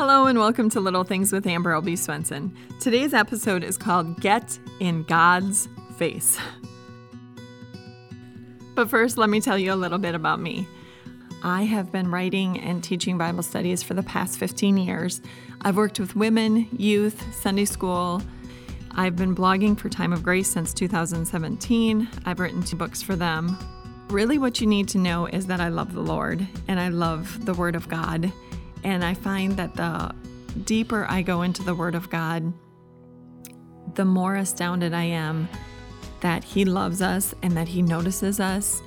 Hello and welcome to Little Things with Amber Albee Swenson. Today's episode is called Get in God's Face. But first, let me tell you a little bit about me. I have been writing and teaching Bible studies for the past 15 years. I've worked with women, youth, Sunday school. I've been blogging for Time of Grace since 2017. I've written two books for them. Really, what you need to know is that I love the Lord and I love the Word of God. And I find that the deeper I go into the Word of God, the more astounded I am that He loves us and that He notices us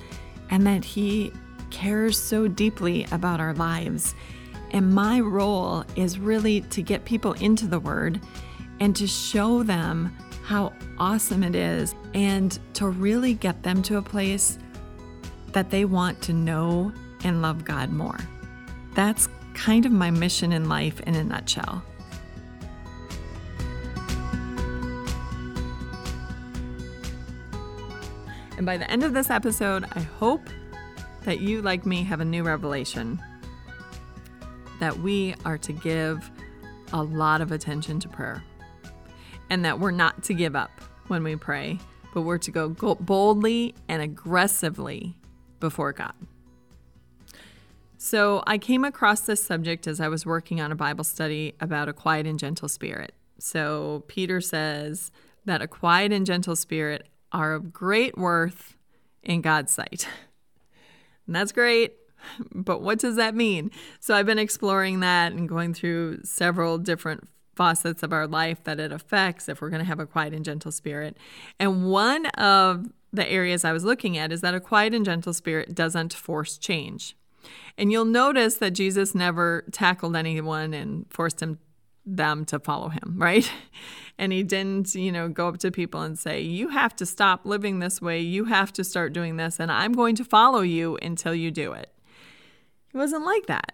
and that He cares so deeply about our lives. And my role is really to get people into the Word and to show them how awesome it is and to really get them to a place that they want to know and love God more. That's kind of my mission in life in a nutshell. And by the end of this episode, I hope that you, like me, have a new revelation that we are to give a lot of attention to prayer and that we're not to give up when we pray, but we're to go boldly and aggressively before God. So I came across this subject as I was working on a Bible study about a quiet and gentle spirit. So Peter says that a quiet and gentle spirit are of great worth in God's sight. And that's great, but what does that mean? So I've been exploring that and going through several different facets of our life that it affects if we're going to have a quiet and gentle spirit. And one of the areas I was looking at is that a quiet and gentle spirit doesn't force change. And you'll notice that Jesus never tackled anyone and forced him them to follow him, right? And he didn't, you know, go up to people and say, "You have to stop living this way. You have to start doing this and I'm going to follow you until you do it." He wasn't like that.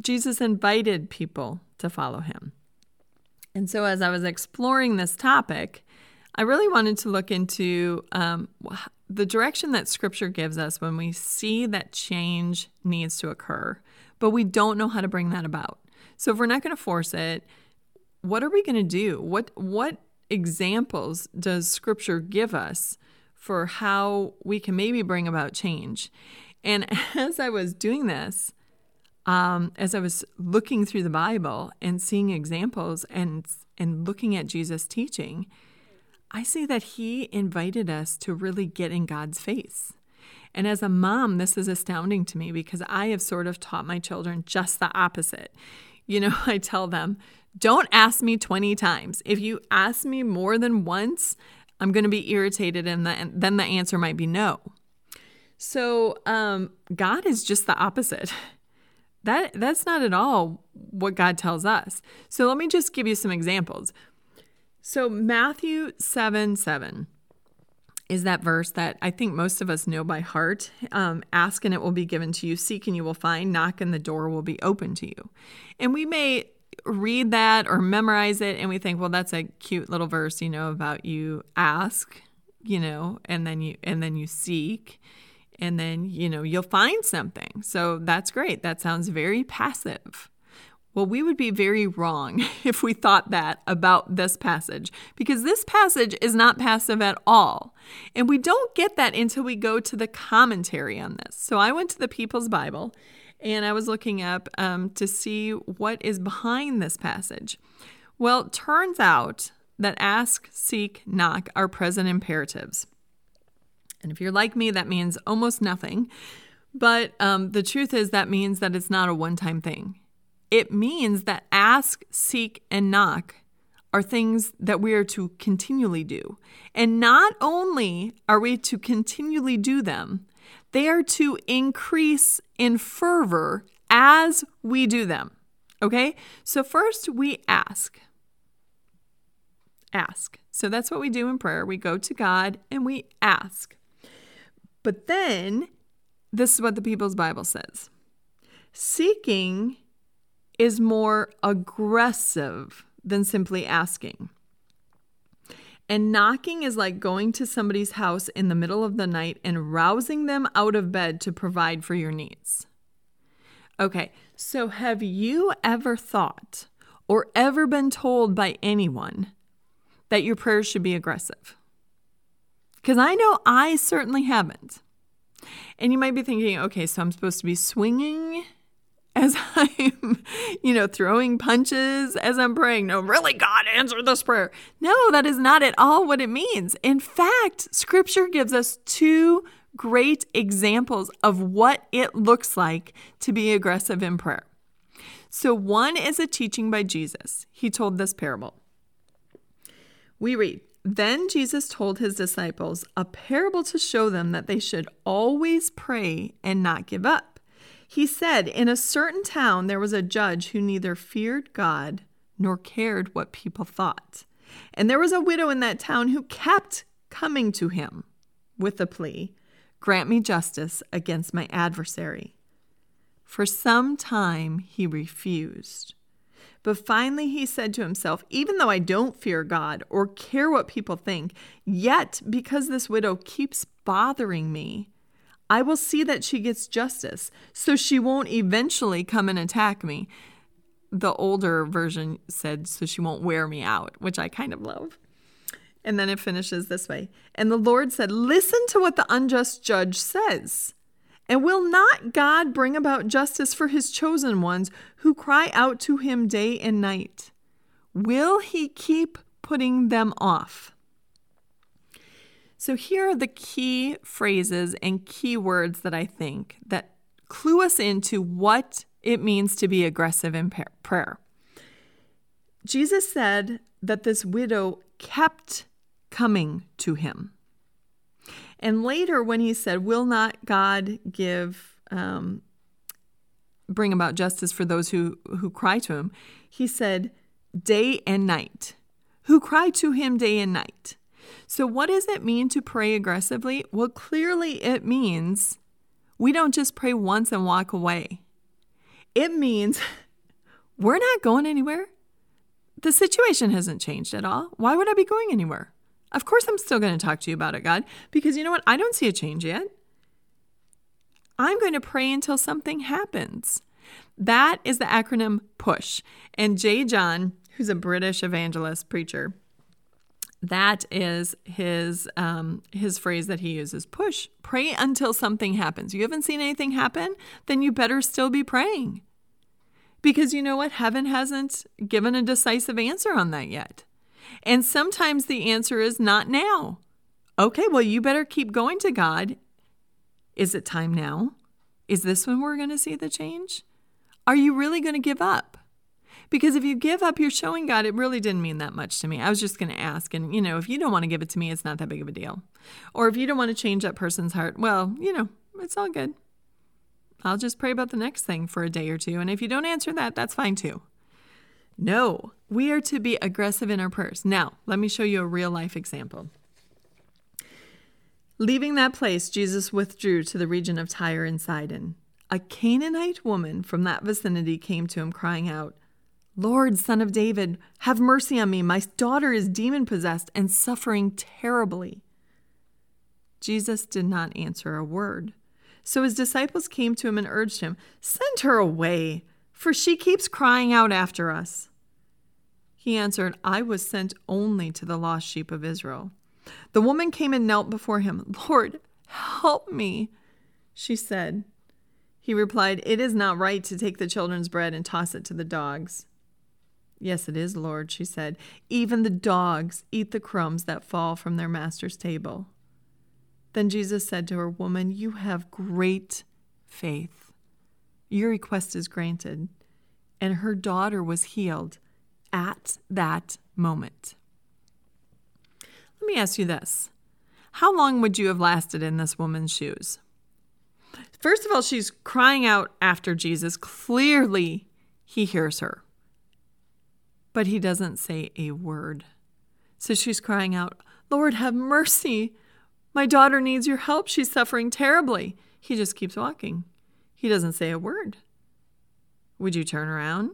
Jesus invited people to follow him. And so as I was exploring this topic, I really wanted to look into um, the direction that scripture gives us when we see that change needs to occur, but we don't know how to bring that about. So if we're not going to force it, what are we going to do? What what examples does scripture give us for how we can maybe bring about change? And as I was doing this, um, as I was looking through the Bible and seeing examples and and looking at Jesus' teaching, I see that he invited us to really get in God's face. And as a mom, this is astounding to me because I have sort of taught my children just the opposite. You know, I tell them, don't ask me 20 times. If you ask me more than once, I'm going to be irritated, and, then the answer might be no. So, um, God is just the opposite. That that's not at all what God tells us. So let me just give you some examples. So, Matthew 7 7 is that verse that I think most of us know by heart. Um, Ask and it will be given to you, seek and you will find, knock and the door will be open to you. And we may read that or memorize it and we think, well, that's a cute little verse, you know, about you ask, you know, and then you and then you seek and then, you know, you'll find something. So that's great. That sounds very passive. Well, we would be very wrong if we thought that about this passage, because this passage is not passive at all. And we don't get that until we go to the commentary on this. So I went to the People's Bible and I was looking up um, to see what is behind this passage. Well, turns out that ask, seek, knock are present imperatives. And if you're like me, that means almost nothing. But um, the truth is, that means that it's not a one time thing. It means that ask, seek, and knock are things that we are to continually do. And not only are we to continually do them, they are to increase in fervor as we do them. Okay? So first we ask. Ask. So that's what we do in prayer. We go to God and we ask. But then this is what the People's Bible says seeking is more aggressive than simply asking. And knocking is like going to somebody's house in the middle of the night and rousing them out of bed to provide for your needs. Okay, so have you ever thought or ever been told by anyone that your prayers should be aggressive? Because I know I certainly haven't. And you might be thinking, okay, so I'm supposed to be swinging as I'm, you know, throwing punches as I'm praying. No, really, God, answer this prayer. No, that is not at all what it means. In fact, scripture gives us two great examples of what it looks like to be aggressive in prayer. So, one is a teaching by Jesus. He told this parable. We read, Then Jesus told his disciples a parable to show them that they should always pray and not give up. He said, In a certain town there was a judge who neither feared God nor cared what people thought. And there was a widow in that town who kept coming to him with the plea, Grant me justice against my adversary. For some time he refused. But finally he said to himself, Even though I don't fear God or care what people think, yet because this widow keeps bothering me, I will see that she gets justice so she won't eventually come and attack me. The older version said, So she won't wear me out, which I kind of love. And then it finishes this way And the Lord said, Listen to what the unjust judge says. And will not God bring about justice for his chosen ones who cry out to him day and night? Will he keep putting them off? So here are the key phrases and key words that I think that clue us into what it means to be aggressive in prayer. Jesus said that this widow kept coming to him. And later, when he said, Will not God give, um, bring about justice for those who, who cry to him? He said, Day and night. Who cry to him day and night. So, what does it mean to pray aggressively? Well, clearly it means we don't just pray once and walk away. It means we're not going anywhere. The situation hasn't changed at all. Why would I be going anywhere? Of course, I'm still going to talk to you about it, God, because you know what? I don't see a change yet. I'm going to pray until something happens. That is the acronym PUSH. And J. John, who's a British evangelist preacher, that is his um, his phrase that he uses push pray until something happens you haven't seen anything happen then you better still be praying because you know what heaven hasn't given a decisive answer on that yet and sometimes the answer is not now. Okay, well, you better keep going to God. Is it time now? Is this when we're going to see the change? Are you really going to give up? Because if you give up, you're showing God it really didn't mean that much to me. I was just going to ask. And, you know, if you don't want to give it to me, it's not that big of a deal. Or if you don't want to change that person's heart, well, you know, it's all good. I'll just pray about the next thing for a day or two. And if you don't answer that, that's fine too. No, we are to be aggressive in our prayers. Now, let me show you a real life example. Leaving that place, Jesus withdrew to the region of Tyre and Sidon. A Canaanite woman from that vicinity came to him, crying out, Lord, son of David, have mercy on me. My daughter is demon possessed and suffering terribly. Jesus did not answer a word. So his disciples came to him and urged him, Send her away, for she keeps crying out after us. He answered, I was sent only to the lost sheep of Israel. The woman came and knelt before him. Lord, help me, she said. He replied, It is not right to take the children's bread and toss it to the dogs. Yes, it is, Lord, she said. Even the dogs eat the crumbs that fall from their master's table. Then Jesus said to her, Woman, you have great faith. Your request is granted. And her daughter was healed at that moment. Let me ask you this How long would you have lasted in this woman's shoes? First of all, she's crying out after Jesus. Clearly, he hears her, but he doesn't say a word. So she's crying out, Lord, have mercy. My daughter needs your help. She's suffering terribly. He just keeps walking. He doesn't say a word. Would you turn around?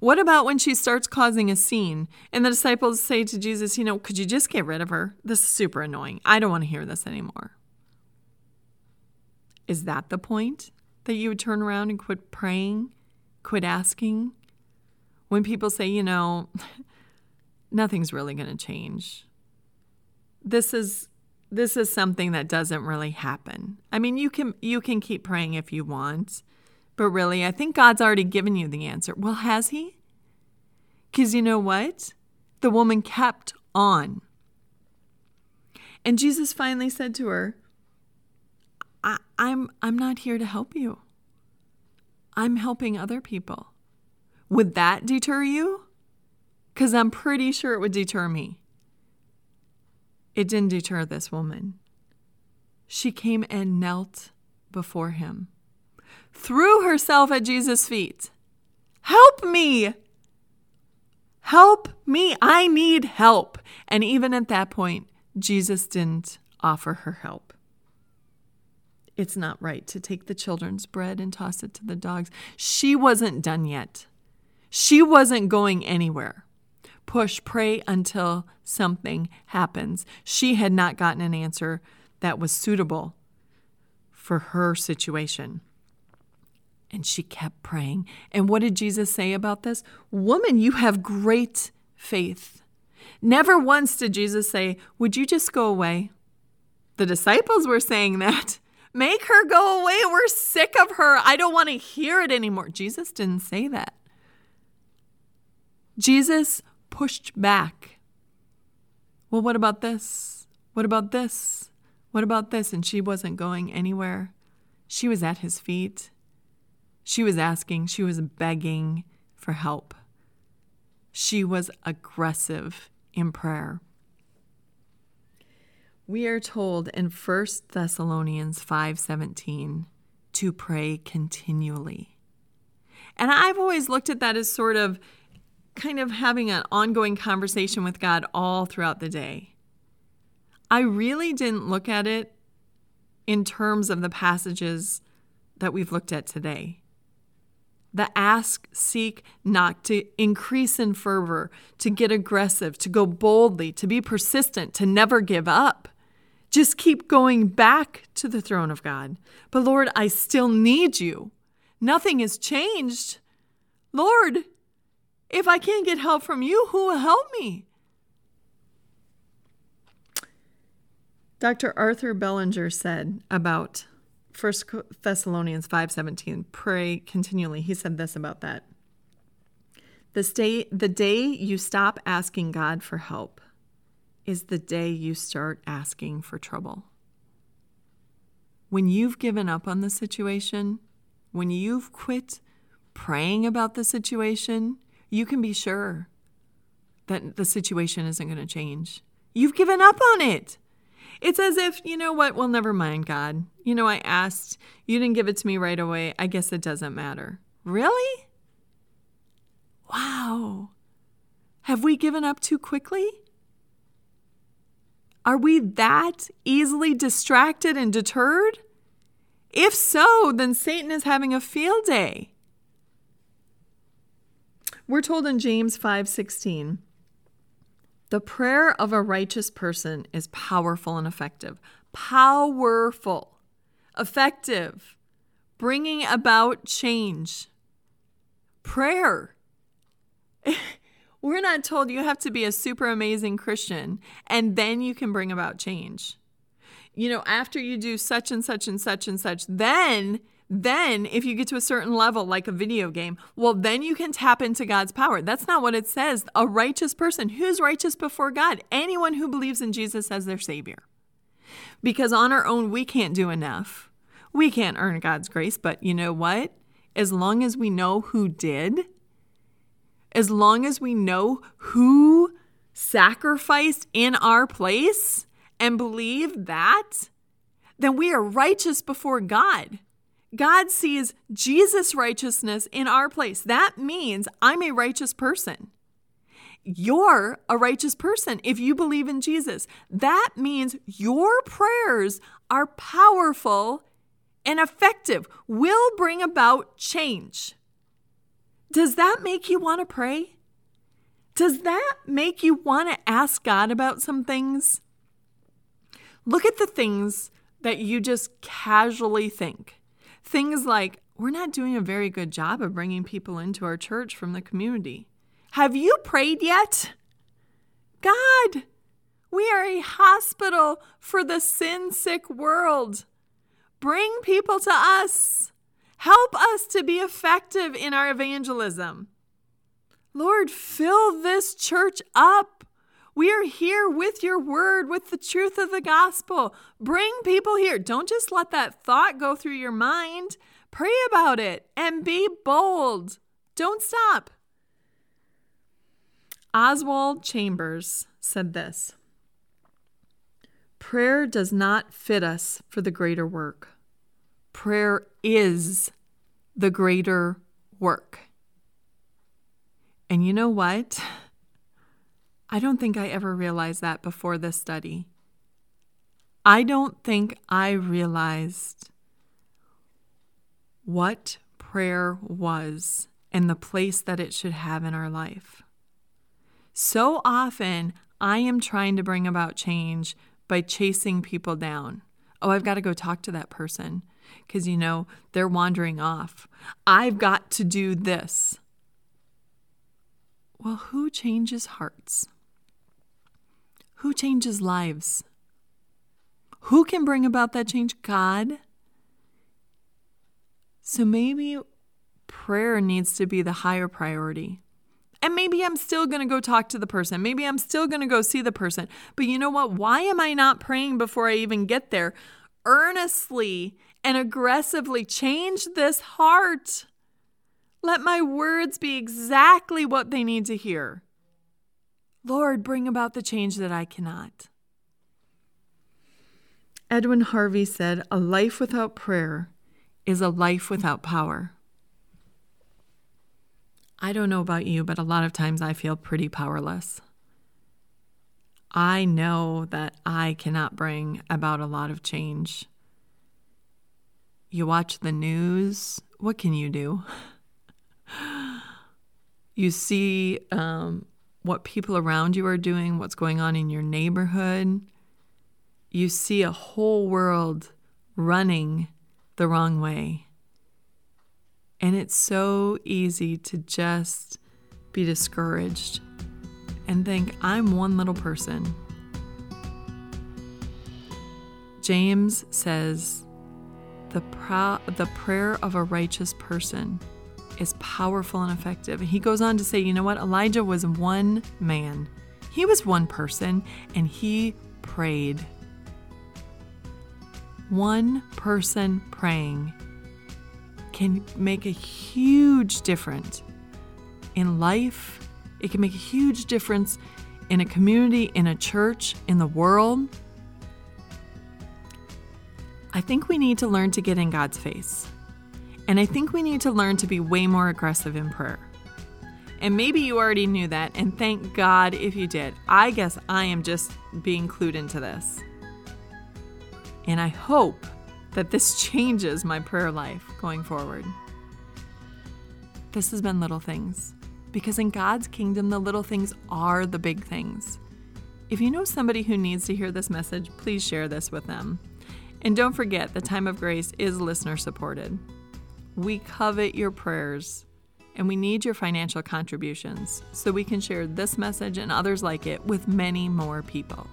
What about when she starts causing a scene and the disciples say to Jesus, You know, could you just get rid of her? This is super annoying. I don't want to hear this anymore. Is that the point? that you would turn around and quit praying, quit asking? When people say, you know, nothing's really going to change. This is this is something that doesn't really happen. I mean, you can you can keep praying if you want, but really, I think God's already given you the answer. Well, has he? Cuz you know what? The woman kept on. And Jesus finally said to her, I, I'm, I'm not here to help you. I'm helping other people. Would that deter you? Because I'm pretty sure it would deter me. It didn't deter this woman. She came and knelt before him, threw herself at Jesus' feet. Help me! Help me! I need help. And even at that point, Jesus didn't offer her help. It's not right to take the children's bread and toss it to the dogs. She wasn't done yet. She wasn't going anywhere. Push, pray until something happens. She had not gotten an answer that was suitable for her situation. And she kept praying. And what did Jesus say about this? Woman, you have great faith. Never once did Jesus say, Would you just go away? The disciples were saying that. Make her go away. We're sick of her. I don't want to hear it anymore. Jesus didn't say that. Jesus pushed back. Well, what about this? What about this? What about this? And she wasn't going anywhere. She was at his feet. She was asking, she was begging for help. She was aggressive in prayer. We are told in 1 Thessalonians 5:17 to pray continually. And I've always looked at that as sort of kind of having an ongoing conversation with God all throughout the day. I really didn't look at it in terms of the passages that we've looked at today. The ask, seek, knock, to increase in fervor, to get aggressive, to go boldly, to be persistent, to never give up. Just keep going back to the throne of God. But Lord, I still need you. Nothing has changed. Lord, if I can't get help from you, who will help me? Dr. Arthur Bellinger said about 1 Thessalonians 5:17, pray continually. He said this about that. The day, the day you stop asking God for help is the day you start asking for trouble. When you've given up on the situation, when you've quit praying about the situation, you can be sure that the situation isn't going to change. You've given up on it. It's as if, you know what? Well, never mind, God. You know, I asked, you didn't give it to me right away. I guess it doesn't matter. Really? Wow. Have we given up too quickly? Are we that easily distracted and deterred? If so, then Satan is having a field day. We're told in James 5:16, the prayer of a righteous person is powerful and effective. Powerful, effective, bringing about change. Prayer We're not told you have to be a super amazing Christian and then you can bring about change. You know, after you do such and such and such and such, then then if you get to a certain level like a video game well then you can tap into god's power. That's not what it says. A righteous person who's righteous before god? Anyone who believes in jesus as their savior. Because on our own we can't do enough. We can't earn god's grace but you know what? As long as we know who did as long as we know who sacrificed in our place and believe that, then we are righteous before God. God sees Jesus' righteousness in our place. That means I'm a righteous person. You're a righteous person if you believe in Jesus. That means your prayers are powerful and effective, will bring about change. Does that make you want to pray? Does that make you want to ask God about some things? Look at the things that you just casually think. Things like, we're not doing a very good job of bringing people into our church from the community. Have you prayed yet? God, we are a hospital for the sin sick world. Bring people to us. Help us to be effective in our evangelism. Lord, fill this church up. We are here with your word, with the truth of the gospel. Bring people here. Don't just let that thought go through your mind. Pray about it and be bold. Don't stop. Oswald Chambers said this Prayer does not fit us for the greater work. Prayer is the greater work. And you know what? I don't think I ever realized that before this study. I don't think I realized what prayer was and the place that it should have in our life. So often, I am trying to bring about change by chasing people down. Oh, I've got to go talk to that person because, you know, they're wandering off. I've got to do this. Well, who changes hearts? Who changes lives? Who can bring about that change? God. So maybe prayer needs to be the higher priority. And maybe I'm still going to go talk to the person. Maybe I'm still going to go see the person. But you know what? Why am I not praying before I even get there? Earnestly and aggressively change this heart. Let my words be exactly what they need to hear. Lord, bring about the change that I cannot. Edwin Harvey said, A life without prayer is a life without power. I don't know about you, but a lot of times I feel pretty powerless. I know that I cannot bring about a lot of change. You watch the news, what can you do? You see um, what people around you are doing, what's going on in your neighborhood. You see a whole world running the wrong way. And it's so easy to just be discouraged and think, I'm one little person. James says, the, pra- the prayer of a righteous person is powerful and effective. He goes on to say, you know what? Elijah was one man, he was one person, and he prayed. One person praying can make a huge difference in life. It can make a huge difference in a community, in a church, in the world. I think we need to learn to get in God's face. And I think we need to learn to be way more aggressive in prayer. And maybe you already knew that, and thank God if you did. I guess I am just being clued into this. And I hope that this changes my prayer life going forward. This has been Little Things, because in God's kingdom, the little things are the big things. If you know somebody who needs to hear this message, please share this with them. And don't forget, the time of grace is listener supported. We covet your prayers and we need your financial contributions so we can share this message and others like it with many more people.